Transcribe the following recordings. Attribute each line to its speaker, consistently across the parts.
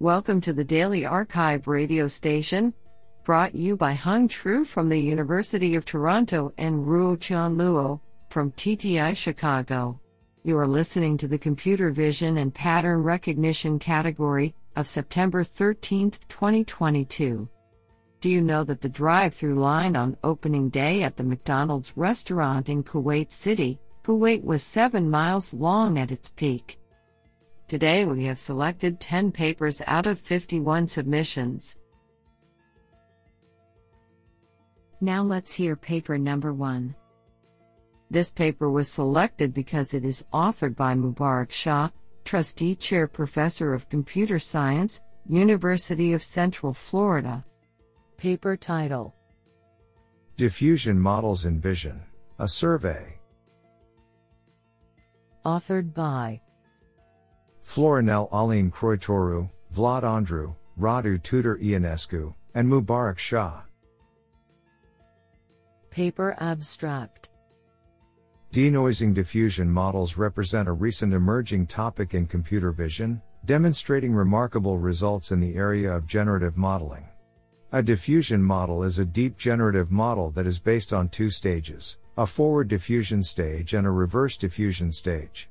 Speaker 1: Welcome to the Daily Archive radio station, brought you by Hung Tru from the University of Toronto and Ruo Chan Luo from TTI Chicago. You are listening to the Computer Vision and Pattern Recognition category of September 13, 2022. Do you know that the drive through line on opening day at the McDonald's restaurant in Kuwait City, Kuwait was 7 miles long at its peak? Today we have selected 10 papers out of 51 submissions. Now let's hear paper number 1. This paper was selected because it is authored by Mubarak Shah, Trustee Chair Professor of Computer Science, University of Central Florida. Paper title
Speaker 2: Diffusion Models in Vision, a survey.
Speaker 1: Authored by
Speaker 2: Florinel Aline Croitoru, Vlad Hondru, Radu Tudor Ionescu, and Mubarak Shah.
Speaker 1: Paper Abstract
Speaker 2: Denoising diffusion models represent a recent emerging topic in computer vision, demonstrating remarkable results in the area of generative modeling. A diffusion model is a deep generative model that is based on two stages, a forward diffusion stage and a reverse diffusion stage.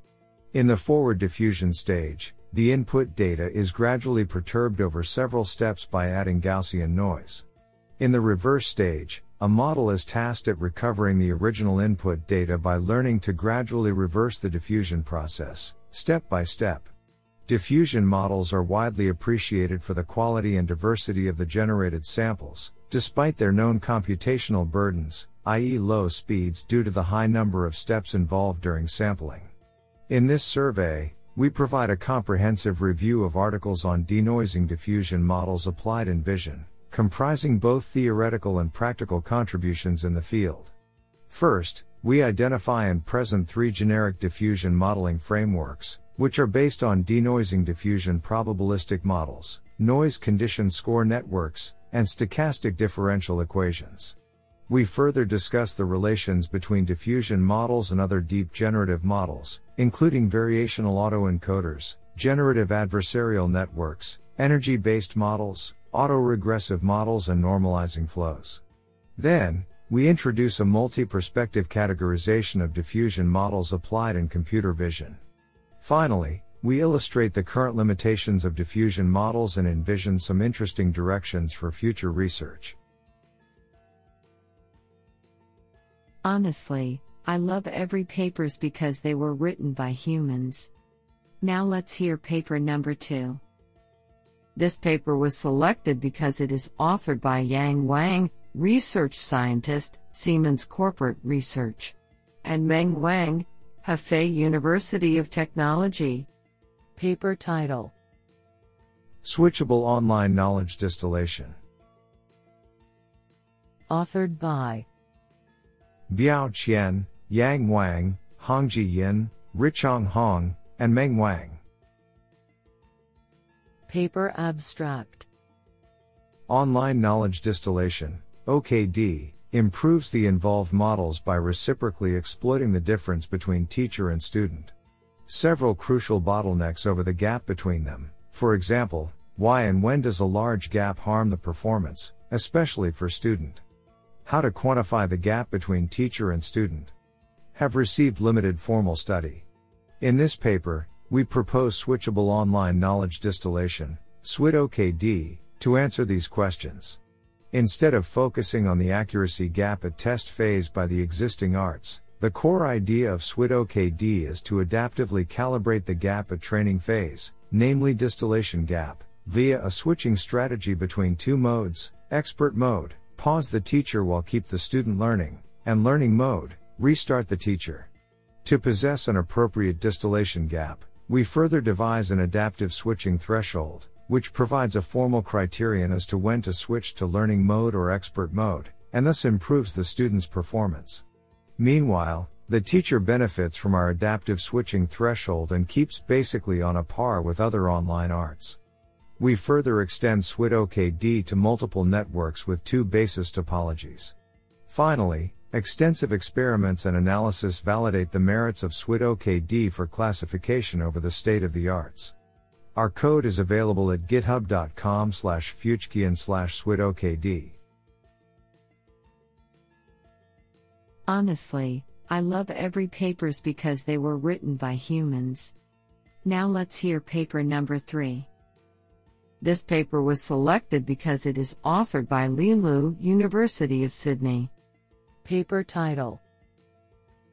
Speaker 2: In the forward diffusion stage, the input data is gradually perturbed over several steps by adding Gaussian noise. In the reverse stage, a model is tasked at recovering the original input data by learning to gradually reverse the diffusion process, step by step. Diffusion models are widely appreciated for the quality and diversity of the generated samples, despite their known computational burdens, i.e., low speeds due to the high number of steps involved during sampling. In this survey, we provide a comprehensive review of articles on denoising diffusion models applied in vision, comprising both theoretical and practical contributions in the field. First, we identify and present three generic diffusion modeling frameworks, which are based on denoising diffusion probabilistic models, noise condition score networks, and stochastic differential equations. We further discuss the relations between diffusion models and other deep generative models, including variational autoencoders, generative adversarial networks, energy based models, autoregressive models, and normalizing flows. Then, we introduce a multi perspective categorization of diffusion models applied in computer vision. Finally, we illustrate the current limitations of diffusion models and envision some interesting directions for future research.
Speaker 1: Honestly, I love every papers because they were written by humans. Now let's hear paper number 2. This paper was selected because it is authored by Yang Wang, research scientist, Siemens Corporate Research, and Meng Wang, Hefei University of Technology. Paper title
Speaker 2: Switchable Online Knowledge Distillation.
Speaker 1: Authored by
Speaker 2: Biao Qian, Yang Wang, Hongzhi Yin, Richang Hong, and Meng Wang.
Speaker 1: Paper Abstract
Speaker 2: Online Knowledge Distillation, OKD, improves the involved models by reciprocally exploiting the difference between teacher and student. Several crucial bottlenecks over the gap between them, for example, why and when does a large gap harm the performance, especially for student? How to quantify the gap between teacher and student. Have received limited formal study. In this paper, we propose switchable online knowledge distillation, SWIT-OKD, to answer these questions. Instead of focusing on the accuracy gap at test phase by the existing arts, the core idea of SWIT-OKD is to adaptively calibrate the gap at training phase, namely distillation gap, via a switching strategy between two modes, expert mode, Pause the teacher while keep the student learning, and learning mode, restart the teacher. To possess an appropriate distillation gap, we further devise an adaptive switching threshold, which provides a formal criterion as to when to switch to learning mode or expert mode, and thus improves the student's performance. Meanwhile, the teacher benefits from our adaptive switching threshold and keeps basically on a par with other online arts. We further extend SWIT-OKD to multiple networks with two basis topologies. Finally, extensive experiments and analysis validate the merits of SWIT-OKD for classification over the state of the arts. Our code is available at github.com slash fuchkian slash swidokd.
Speaker 1: Honestly, I love every papers because they were written by humans. Now let's hear paper number 3. This paper was selected because it is authored by Li Lu, University of Sydney. Paper title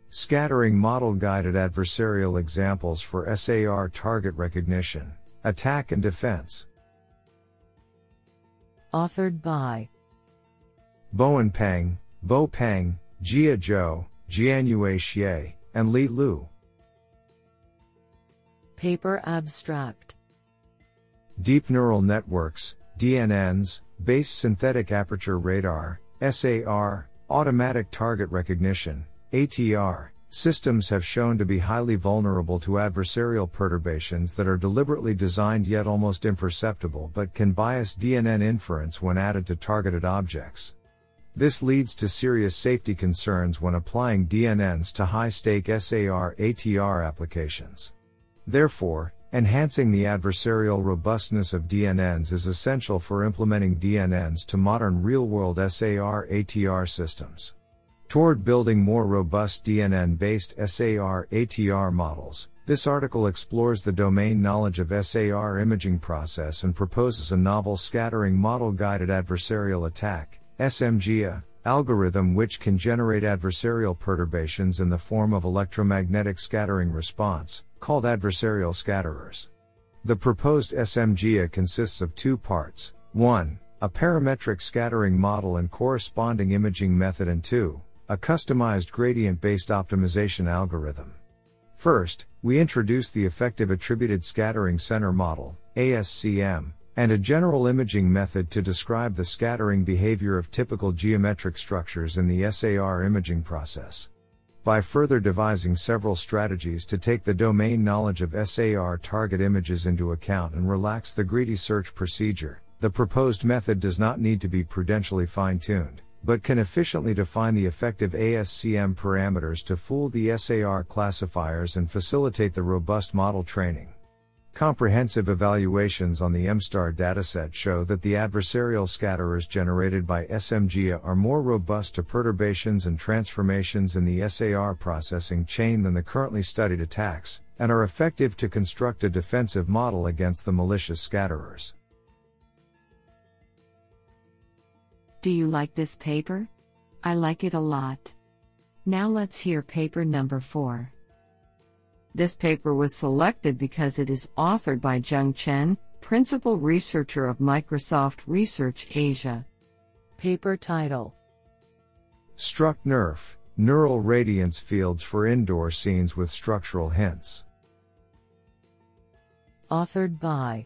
Speaker 2: Scattering Model Guided Adversarial Examples for SAR Target Recognition, Attack and Defense.
Speaker 1: Authored by
Speaker 2: Bowen Peng, Bo Peng, Jia Zhou, Jianyue Xie, and Li Lu.
Speaker 1: Paper Abstract
Speaker 2: Deep Neural Networks, DNNs, Base Synthetic Aperture Radar, SAR, Automatic Target Recognition, ATR, systems have shown to be highly vulnerable to adversarial perturbations that are deliberately designed yet almost imperceptible but can bias DNN inference when added to targeted objects. This leads to serious safety concerns when applying DNNs to high stake SAR ATR applications. Therefore, enhancing the adversarial robustness of DNNs is essential for implementing DNNs to modern real world SAR ATR systems. Toward building more robust DNN based SAR ATR models, this article explores the domain knowledge of SAR imaging process and proposes a novel scattering model guided adversarial attack SMGA, algorithm which can generate adversarial perturbations in the form of electromagnetic scattering response, called adversarial scatterers. The proposed SMGA consists of two parts 1. A parametric scattering model and corresponding imaging method, and 2. A customized gradient based optimization algorithm. First, we introduce the Effective Attributed Scattering Center Model, ASCM, and a general imaging method to describe the scattering behavior of typical geometric structures in the SAR imaging process. By further devising several strategies to take the domain knowledge of SAR target images into account and relax the greedy search procedure, the proposed method does not need to be prudentially fine tuned, but can efficiently define the effective ASCM parameters to fool the SAR classifiers and facilitate the robust model training. Comprehensive evaluations on the MSTAR dataset show that the adversarial scatterers generated by SMGA are more robust to perturbations and transformations in the SAR processing chain than the currently studied attacks, and are effective to construct a defensive model against the malicious scatterers.
Speaker 1: Do you like this paper? I like it a lot. Now let's hear paper number 4. This paper was selected because it is authored by Zheng Chen, principal researcher of Microsoft Research Asia. Paper title
Speaker 2: Struct NERF Neural Radiance Fields for Indoor Scenes with Structural Hints.
Speaker 1: Authored by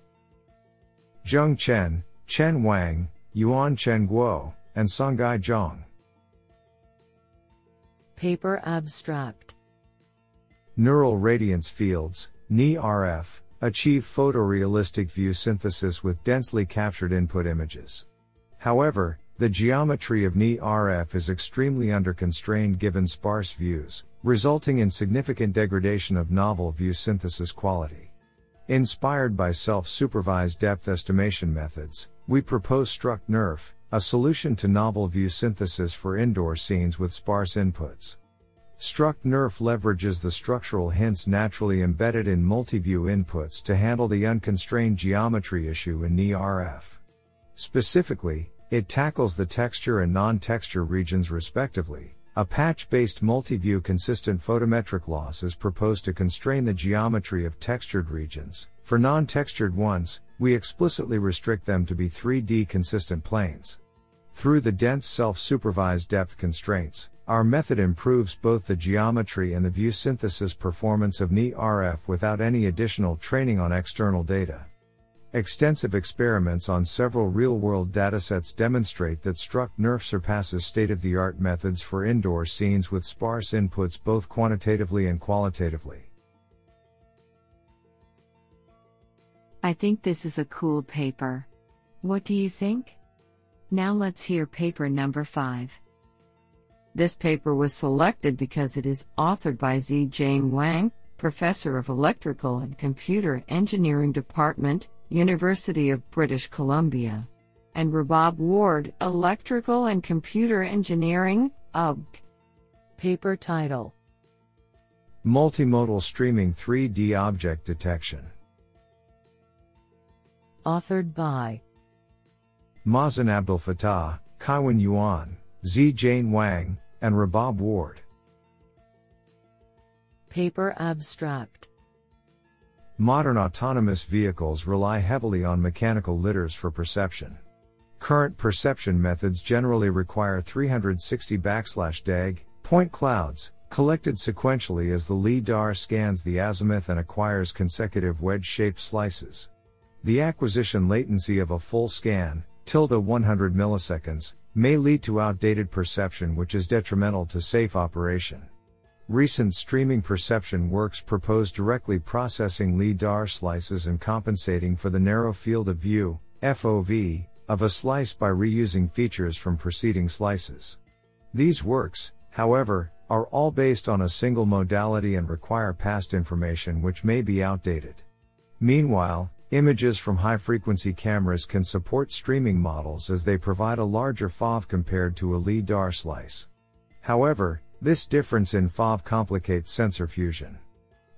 Speaker 2: Zheng Chen, Chen Wang, Yuan Chen Guo, and Songhai Zhang.
Speaker 1: Paper Abstract
Speaker 2: Neural radiance fields, NERF, achieve photorealistic view synthesis with densely captured input images. However, the geometry of NERF is extremely underconstrained given sparse views, resulting in significant degradation of novel view synthesis quality. Inspired by self-supervised depth estimation methods, we propose Struct NERF, a solution to novel view synthesis for indoor scenes with sparse inputs. Struct NERF leverages the structural hints naturally embedded in multi-view inputs to handle the unconstrained geometry issue in NERF. Specifically, it tackles the texture and non-texture regions respectively. A patch-based multi-view consistent photometric loss is proposed to constrain the geometry of textured regions. For non-textured ones, we explicitly restrict them to be 3D consistent planes. Through the dense self-supervised depth constraints, our method improves both the geometry and the view synthesis performance of NERF without any additional training on external data. Extensive experiments on several real-world datasets demonstrate that Struct NERF surpasses state-of-the-art methods for indoor scenes with sparse inputs both quantitatively and qualitatively.
Speaker 1: I think this is a cool paper. What do you think? Now let's hear paper number 5. This paper was selected because it is authored by Z. Jane Wang, Professor of Electrical and Computer Engineering Department, University of British Columbia. And Rabab Ward, Electrical and Computer Engineering, UBC.
Speaker 3: Paper title
Speaker 2: Multimodal Streaming 3D Object Detection.
Speaker 3: Authored by
Speaker 2: Mazen Abdel Fattah, Kaiwen Yuan, Z. Jane Wang, and Rabab Ward.
Speaker 3: Paper abstract
Speaker 2: Modern autonomous vehicles rely heavily on mechanical LIDARs for perception. Current perception methods generally require 360 backslash DAG, point clouds, collected sequentially as the LIDAR scans the azimuth and acquires consecutive wedge-shaped slices. The acquisition latency of a full scan, tilde 100 milliseconds, may lead to outdated perception which is detrimental to safe operation. Recent streaming perception works propose directly processing LIDAR slices and compensating for the narrow field of view, FOV, of a slice by reusing features from preceding slices. These works, however, are all based on a single modality and require past information which may be outdated. Meanwhile, images from high frequency cameras can support streaming models as they provide a larger FOV compared to a LIDAR slice. However, this difference in FOV complicates sensor fusion.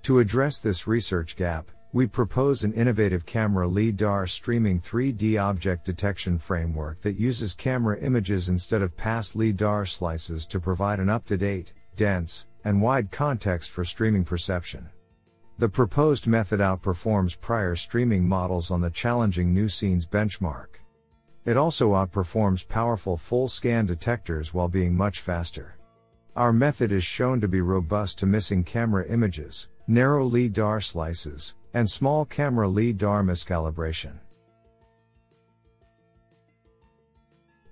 Speaker 2: To address this research gap, we propose an innovative camera LIDAR streaming 3D object detection framework that uses camera images instead of past LIDAR slices to provide an up to date, dense, and wide context for streaming perception. The proposed method outperforms prior streaming models on the challenging nuScenes benchmark. It also outperforms powerful full scan detectors while being much faster. Our method is shown to be robust to missing camera images, narrow LIDAR slices, and small camera LIDAR miscalibration.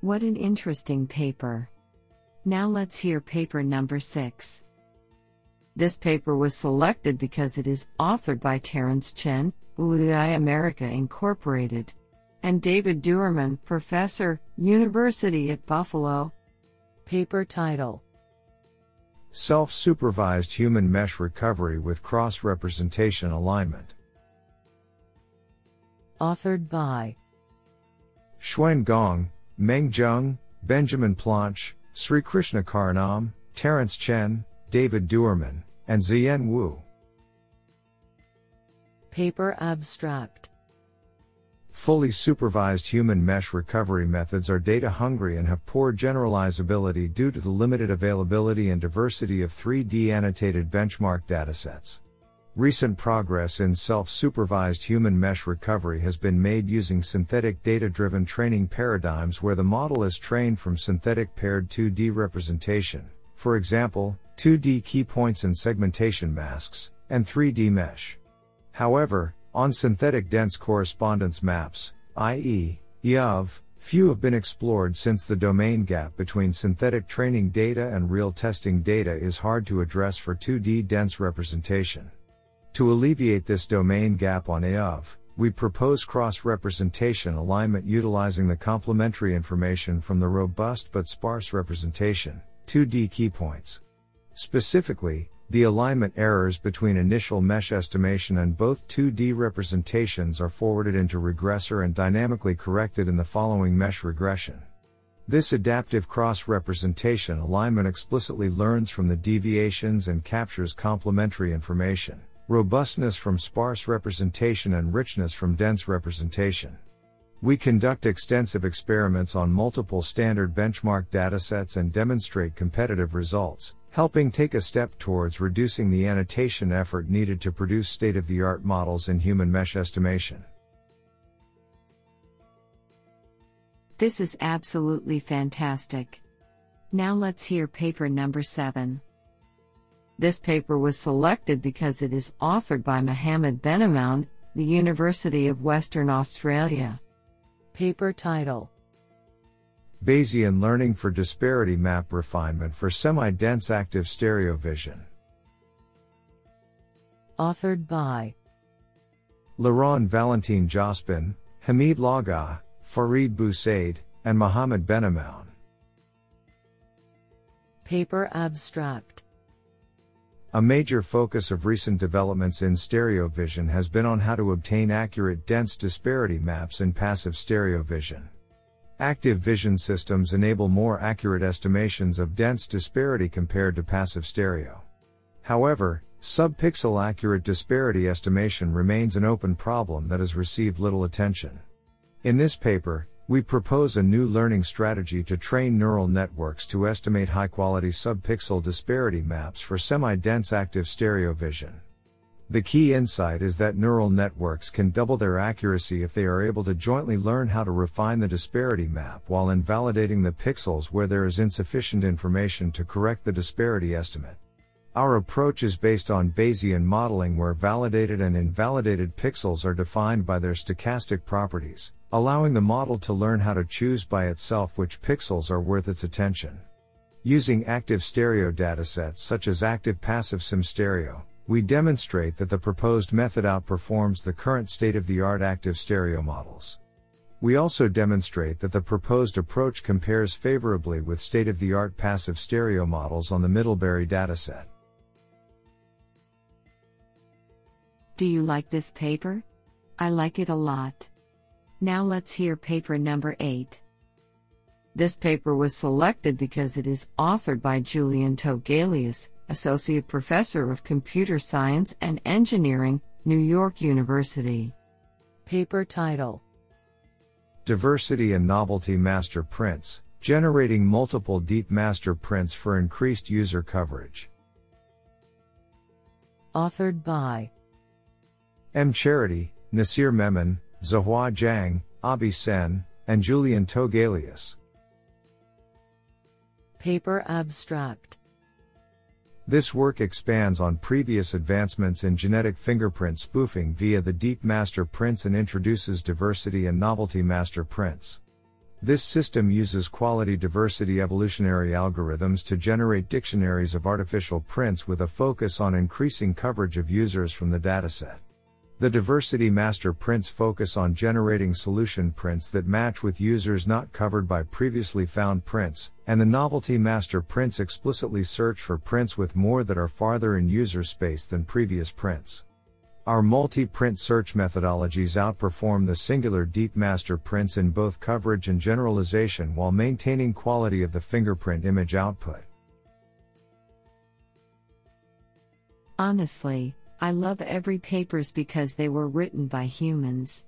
Speaker 1: What an interesting paper. Now let's hear paper number 6. This paper was selected because it is authored by Terence Chen, UAI America Incorporated, and David Doermann, Professor, University at Buffalo.
Speaker 3: Paper title
Speaker 2: Self supervised human mesh recovery with cross representation alignment.
Speaker 3: Authored by
Speaker 2: Xuan Gong, Meng Zheng, Benjamin Planche, Sri Krishna Karanam, Terence Chen, David Doermann, and Ziyan Wu.
Speaker 3: Paper abstract
Speaker 2: Fully supervised human mesh recovery methods are data hungry and have poor generalizability due to the limited availability and diversity of 3D annotated benchmark datasets. Recent progress in self supervised human mesh recovery has been made using synthetic data driven training paradigms where the model is trained from synthetic paired 2D representation, for example, 2D key points and segmentation masks, and 3D mesh. However, on synthetic dense correspondence maps, i.e., IUV, few have been explored since the domain gap between synthetic training data and real testing data is hard to address for 2D dense representation. To alleviate this domain gap on IUV, we propose cross representation alignment utilizing the complementary information from the robust but sparse representation, 2D key points. Specifically, the alignment errors between initial mesh estimation and both 2D representations are forwarded into regressor and dynamically corrected in the following mesh regression. This adaptive cross representation alignment explicitly learns from the deviations and captures complementary information, robustness from sparse representation and richness from dense representation. We conduct extensive experiments on multiple standard benchmark datasets and demonstrate competitive results, helping take a step towards reducing the annotation effort needed to produce state of the art models in human mesh estimation.
Speaker 1: This is absolutely fantastic. Now let's hear paper number 7. This paper was selected because it is authored by Mohammed Bennamoun, the University of Western Australia.
Speaker 3: Paper title
Speaker 2: Bayesian learning for disparity map refinement for semi-dense active stereo vision.
Speaker 3: Authored by
Speaker 2: Laurent Valentin Jospin, Hamid Laga, Farid Boussaid, and Mohammed Bennamoun.
Speaker 3: Paper abstract
Speaker 2: A major focus of recent developments in stereo vision has been on how to obtain accurate dense disparity maps in passive stereo vision. Active vision systems enable more accurate estimations of dense disparity compared to passive stereo. However, subpixel accurate disparity estimation remains an open problem that has received little attention. In this paper, we propose a new learning strategy to train neural networks to estimate high quality subpixel disparity maps for semi dense active stereo vision. The key insight is that neural networks can double their accuracy if they are able to jointly learn how to refine the disparity map while invalidating the pixels where there is insufficient information to correct the disparity estimate. Our approach is based on Bayesian modeling where validated and invalidated pixels are defined by their stochastic properties, allowing the model to learn how to choose by itself which pixels are worth its attention. Using active stereo datasets such as active passive sim stereo, we demonstrate that the proposed method outperforms the current state of the art active stereo models. We also demonstrate that the proposed approach compares favorably with state of the art passive stereo models on the Middlebury dataset.
Speaker 1: Do you like this paper? I like it a lot. Now let's hear paper number 8. This paper was selected because it is authored by Julian Togelius, Associate Professor of Computer Science and Engineering, New York University.
Speaker 3: Paper title
Speaker 2: Diversity and Novelty Master Prints Generating Multiple Deep Master Prints for Increased User Coverage.
Speaker 3: Authored by
Speaker 2: M. Charity, Nasir Memon, Zihua Zhang, Abi Sen, and Julian Togelius.
Speaker 3: Paper Abstract
Speaker 2: This work expands on previous advancements in genetic fingerprint spoofing via the deep master prints and introduces diversity and novelty master prints. This system uses quality diversity evolutionary algorithms to generate dictionaries of artificial prints with a focus on increasing coverage of users from the dataset. The diversity master prints focus on generating solution prints that match with users not covered by previously found prints, and the novelty master prints explicitly search for prints with more that are farther in user space than previous prints. Our multi-print search methodologies outperform the singular deep master prints in both coverage and generalization while maintaining quality of the fingerprint image output.
Speaker 1: Honestly, I love every papers because they were written by humans.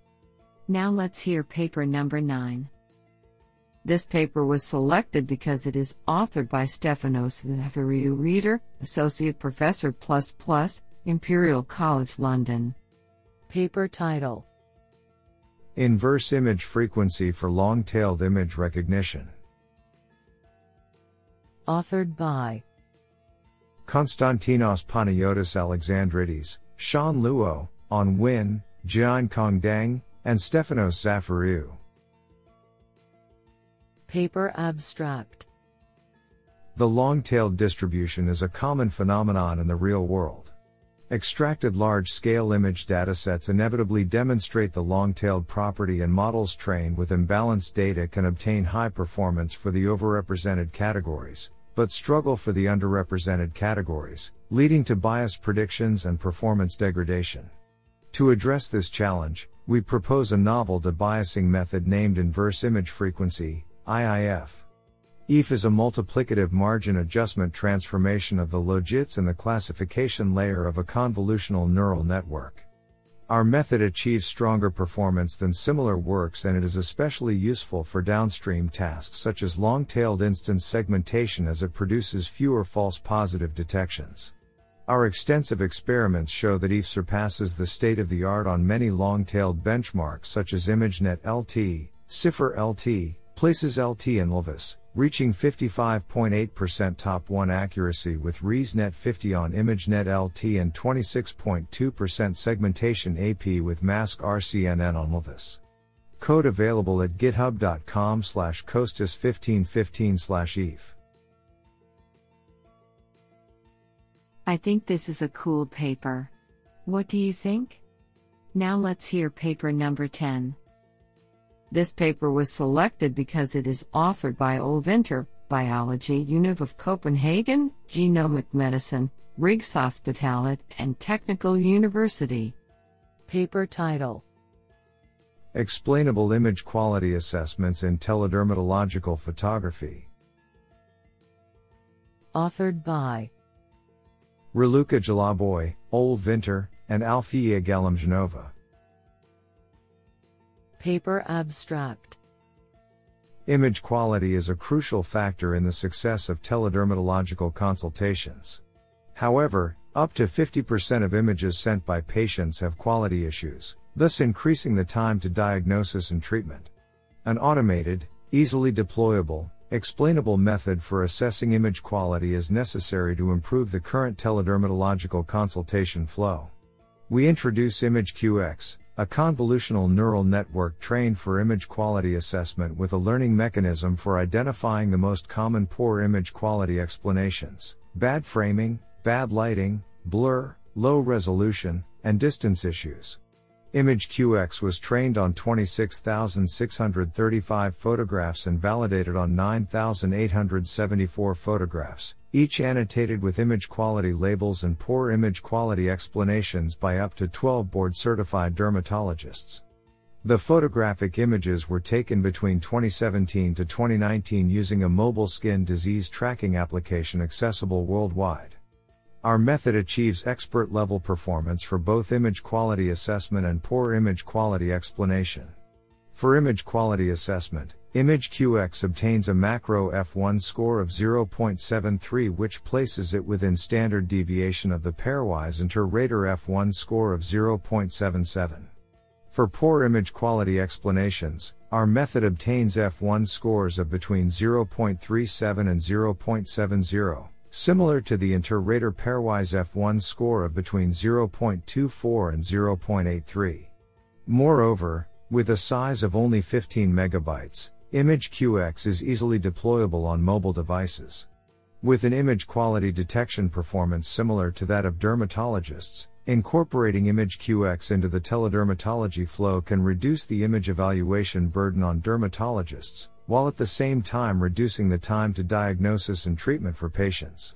Speaker 1: Now let's hear paper number 9. This paper was selected because it is authored by Stefanos Zafeiriou Reader, Associate Professor Plus Plus, Imperial College London.
Speaker 3: Paper title
Speaker 2: Inverse image frequency for long-tailed image recognition.
Speaker 3: Authored by
Speaker 2: Konstantinos Panagiotis Alexandridis, Sean Luo, Anh Nguyen, Jian Kong Deng, and Stefanos Zafeiriou.
Speaker 3: Paper Abstract
Speaker 2: The long-tailed distribution is a common phenomenon in the real world. Extracted large-scale image datasets inevitably demonstrate the long-tailed property and models trained with imbalanced data can obtain high performance for the overrepresented categories, but struggle for the underrepresented categories, leading to biased predictions and performance degradation. To address this challenge, we propose a novel debiasing method named inverse image frequency, IIF. IIF is a multiplicative margin adjustment transformation of the logits and the classification layer of a convolutional neural network. Our method achieves stronger performance than similar works and it is especially useful for downstream tasks such as long-tailed instance segmentation as it produces fewer false positive detections. Our extensive experiments show that EVE surpasses the state of the art on many long-tailed benchmarks such as ImageNet LT, CIFAR LT, Places LT and LVIS reaching 55.8% top 1 accuracy with ResNet 50 on ImageNet LT and 26.2% segmentation AP with Mask RCNN on LVIS. Code available at github.com slash kostas1515 slash EIF.
Speaker 1: I think this is a cool paper. What do you think? Now let's hear paper number 10. This paper was selected because it is authored by Ole Winther, Biology Univ of Copenhagen, Genomic Medicine, Rigshospitalet and Technical University.
Speaker 3: Paper title
Speaker 2: Explainable Image Quality Assessments in Teledermatological Photography.
Speaker 3: Authored by
Speaker 2: Raluca Jalaboi, Ole Winther, and Alfia Galamjanova.
Speaker 3: Paper abstract
Speaker 2: Image quality is a crucial factor in the success of teledermatological consultations. However, up to 50% of images sent by patients have quality issues, thus increasing the time to diagnosis and treatment. An automated, easily deployable, explainable method for assessing image quality is necessary to improve the current teledermatological consultation flow. We introduce ImageQX, a convolutional neural network trained for image quality assessment with a learning mechanism for identifying the most common poor image quality explanations bad framing, bad lighting, blur, low resolution, and distance issues. ImageQX was trained on 26,635 photographs and validated on 9,874 photographs, each annotated with image quality labels and poor image quality explanations by up to 12 board certified dermatologists. The photographic images were taken between 2017 to 2019 using a mobile skin disease tracking application accessible worldwide. Our method achieves expert level performance for both image quality assessment and poor image quality explanation. For image quality assessment, ImageQX obtains a macro F1 score of 0.73 which places it within standard deviation of the pairwise inter-rater F1 score of 0.77. For poor image quality explanations, our method obtains F1 scores of between 0.37 and 0.70 similar to the inter-rater pairwise F1 score of between 0.24 and 0.83. Moreover, with a size of only 15 megabytes, ImageQX is easily deployable on mobile devices. With an image quality detection performance similar to that of dermatologists, incorporating ImageQX into the teledermatology flow can reduce the image evaluation burden on dermatologists, while at the same time reducing the time to diagnosis and treatment for patients.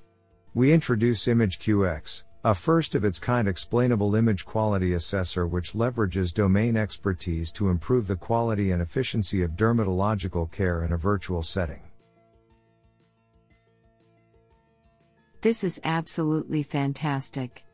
Speaker 2: We introduce ImageQX, a first of its kind explainable image quality assessor which leverages domain expertise to improve the quality and efficiency of dermatological care in a virtual setting.
Speaker 1: This is absolutely fantastic.